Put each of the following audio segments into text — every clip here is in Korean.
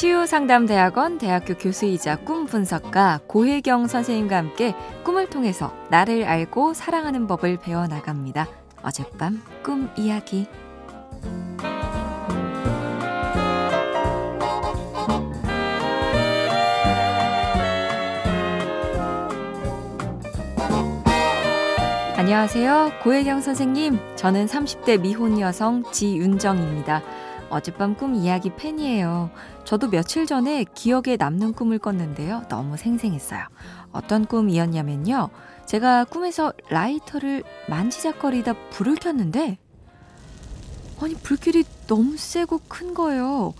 치유상담대학원 대학교 교수이자 꿈 분석가 고혜경 선생님과 함께 꿈을 통해서 나를 알고 사랑하는 법을 배워나갑니다. 어젯밤 꿈 이야기. 안녕하세요. 고혜경 선생님. 저는 30대 미혼 여성 지윤정입니다. 어젯밤 꿈 이야기 팬이에요. 저도 며칠 전에 기억에 남는 꿈을 꿨는데요. 너무 생생했어요. 어떤 꿈이었냐면요. 제가 꿈에서 라이터를 만지작거리다 불을 켰는데, 아니, 불길이 너무 세고 큰 거예요.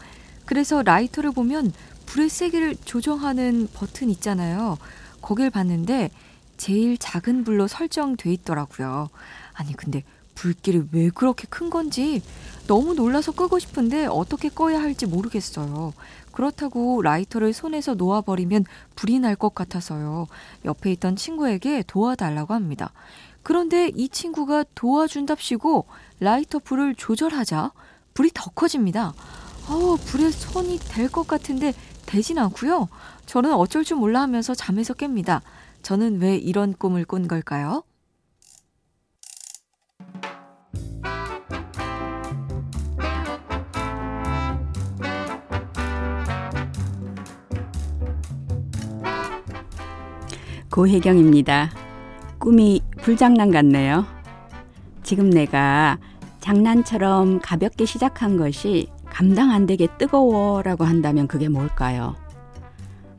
그래서 라이터를 보면 불의 세기를 조정하는 버튼 있잖아요. 거길 봤는데, 제일 작은 불로 설정돼 있더라고요. 아니, 근데 불길이 왜 그렇게 큰 건지 너무 놀라서 끄고 싶은데 어떻게 꺼야 할지 모르겠어요. 그렇다고 라이터를 손에서 놓아버리면 불이 날 것 같아서요. 옆에 있던 친구에게 도와달라고 합니다. 그런데 이 친구가 도와준답시고 라이터 불을 조절하자 불이 더 커집니다. 어, 불에 손이 될 것 같은데 되진 않고요. 저는 어쩔 줄 몰라 하면서 잠에서 깹니다. 저는 왜 이런 꿈을 꾼 걸까요? 고혜경입니다. 꿈이 불장난 같네요. 지금 내가 장난처럼 가볍게 시작한 것이 감당 안 되게 뜨거워 라고 한다면 그게 뭘까요?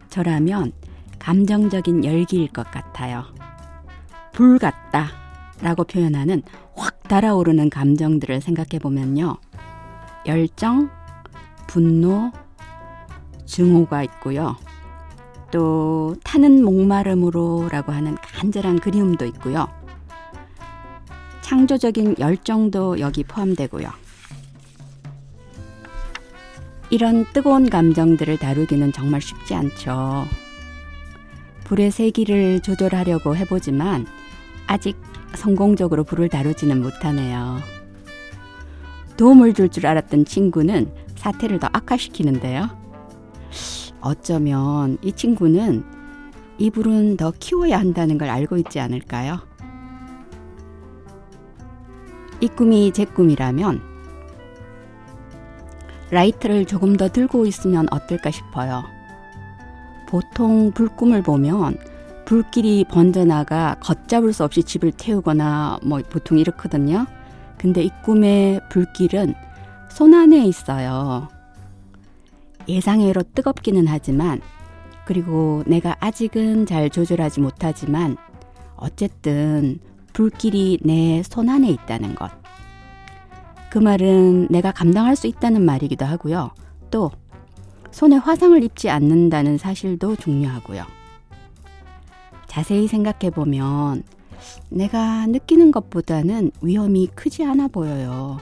저라면 감정적인 열기일 것 같아요. 불 같다 라고 표현하는 확 달아오르는 감정들을 생각해 보면요. 열정, 분노, 증오가 있고요. 또 타는 목마름으로라고 하는 간절한 그리움도 있고요. 창조적인 열정도 여기 포함되고요. 이런 뜨거운 감정들을 다루기는 정말 쉽지 않죠. 불의 세기를 조절하려고 해보지만 아직 성공적으로 불을 다루지는 못하네요. 도움을 줄 줄 알았던 친구는 사태를 더 악화시키는데요. 어쩌면 이 친구는 이 불은 더 키워야 한다는 걸 알고 있지 않을까요? 이 꿈이 제 꿈이라면 라이트를 조금 더 들고 있으면 어떨까 싶어요. 보통 불꿈을 보면 불길이 번져나가 걷잡을 수 없이 집을 태우거나 뭐 보통 이렇거든요. 근데 이 꿈의 불길은 손 안에 있어요. 예상외로 뜨겁기는 하지만 그리고 내가 아직은 잘 조절하지 못하지만 어쨌든 불길이 내 손 안에 있다는 것. 그 말은 내가 감당할 수 있다는 말이기도 하고요. 또 손에 화상을 입지 않는다는 사실도 중요하고요. 자세히 생각해 보면 내가 느끼는 것보다는 위험이 크지 않아 보여요.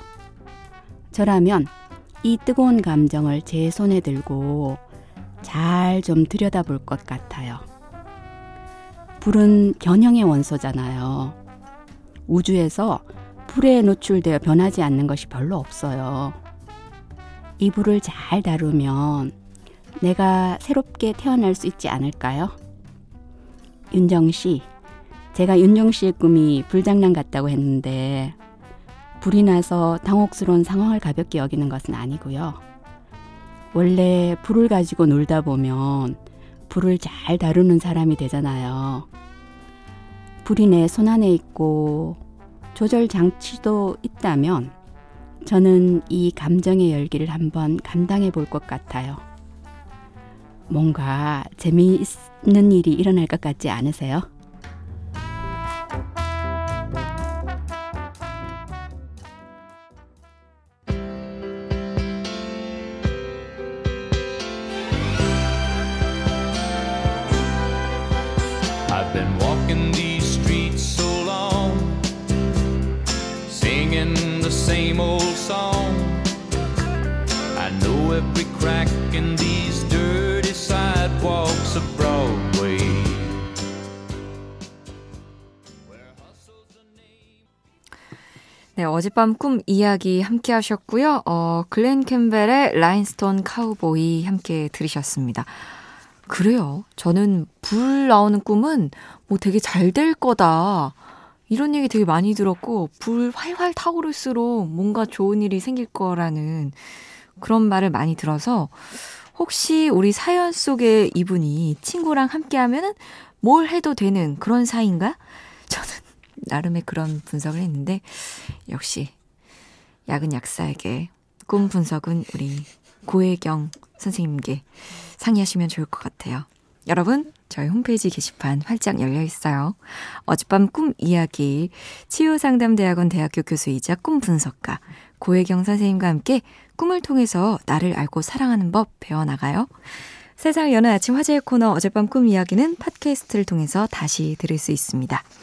저라면 이 뜨거운 감정을 제 손에 들고 잘 좀 들여다볼 것 같아요. 불은 변형의 원소잖아요. 우주에서 불에 노출되어 변하지 않는 것이 별로 없어요. 이 불을 잘 다루면 내가 새롭게 태어날 수 있지 않을까요? 윤정 씨, 제가 윤정 씨의 꿈이 불장난 같다고 했는데 불이 나서 당혹스러운 상황을 가볍게 여기는 것은 아니고요. 원래 불을 가지고 놀다 보면 불을 잘 다루는 사람이 되잖아요. 불이 내 손 안에 있고 조절 장치도 있다면 저는 이 감정의 열기를 한번 감당해 볼 것 같아요. 뭔가 재미있는 일이 일어날 것 같지 않으세요? Been walking these streets so long, singing the same old song. I know every crack in these dirty sidewalks of Broadway. 네, 어젯밤 꿈 이야기 함께 하셨고요. 어, 글렌 캠벨의 라인스톤 카우보이 함께 들으셨습니다. 그래요. 저는 불 나오는 꿈은 뭐 되게 잘 될 거다. 이런 얘기 되게 많이 들었고, 불 활활 타오를수록 뭔가 좋은 일이 생길 거라는 그런 말을 많이 들어서, 혹시 우리 사연 속에 이분이 친구랑 함께 하면은 뭘 해도 되는 그런 사이인가? 저는 나름의 그런 분석을 했는데, 역시 약은 약사에게 꿈 분석은 우리 고혜경 선생님께 상의하시면 좋을 것 같아요. 여러분, 저희 홈페이지 게시판 활짝 열려 있어요. 어젯밤 꿈 이야기 치유상담대학원 대학교 교수이자 꿈 분석가 고혜경 선생님과 함께 꿈을 통해서 나를 알고 사랑하는 법 배워나가요. 세상을 여는 아침 화제의 코너 어젯밤 꿈 이야기는 팟캐스트를 통해서 다시 들을 수 있습니다.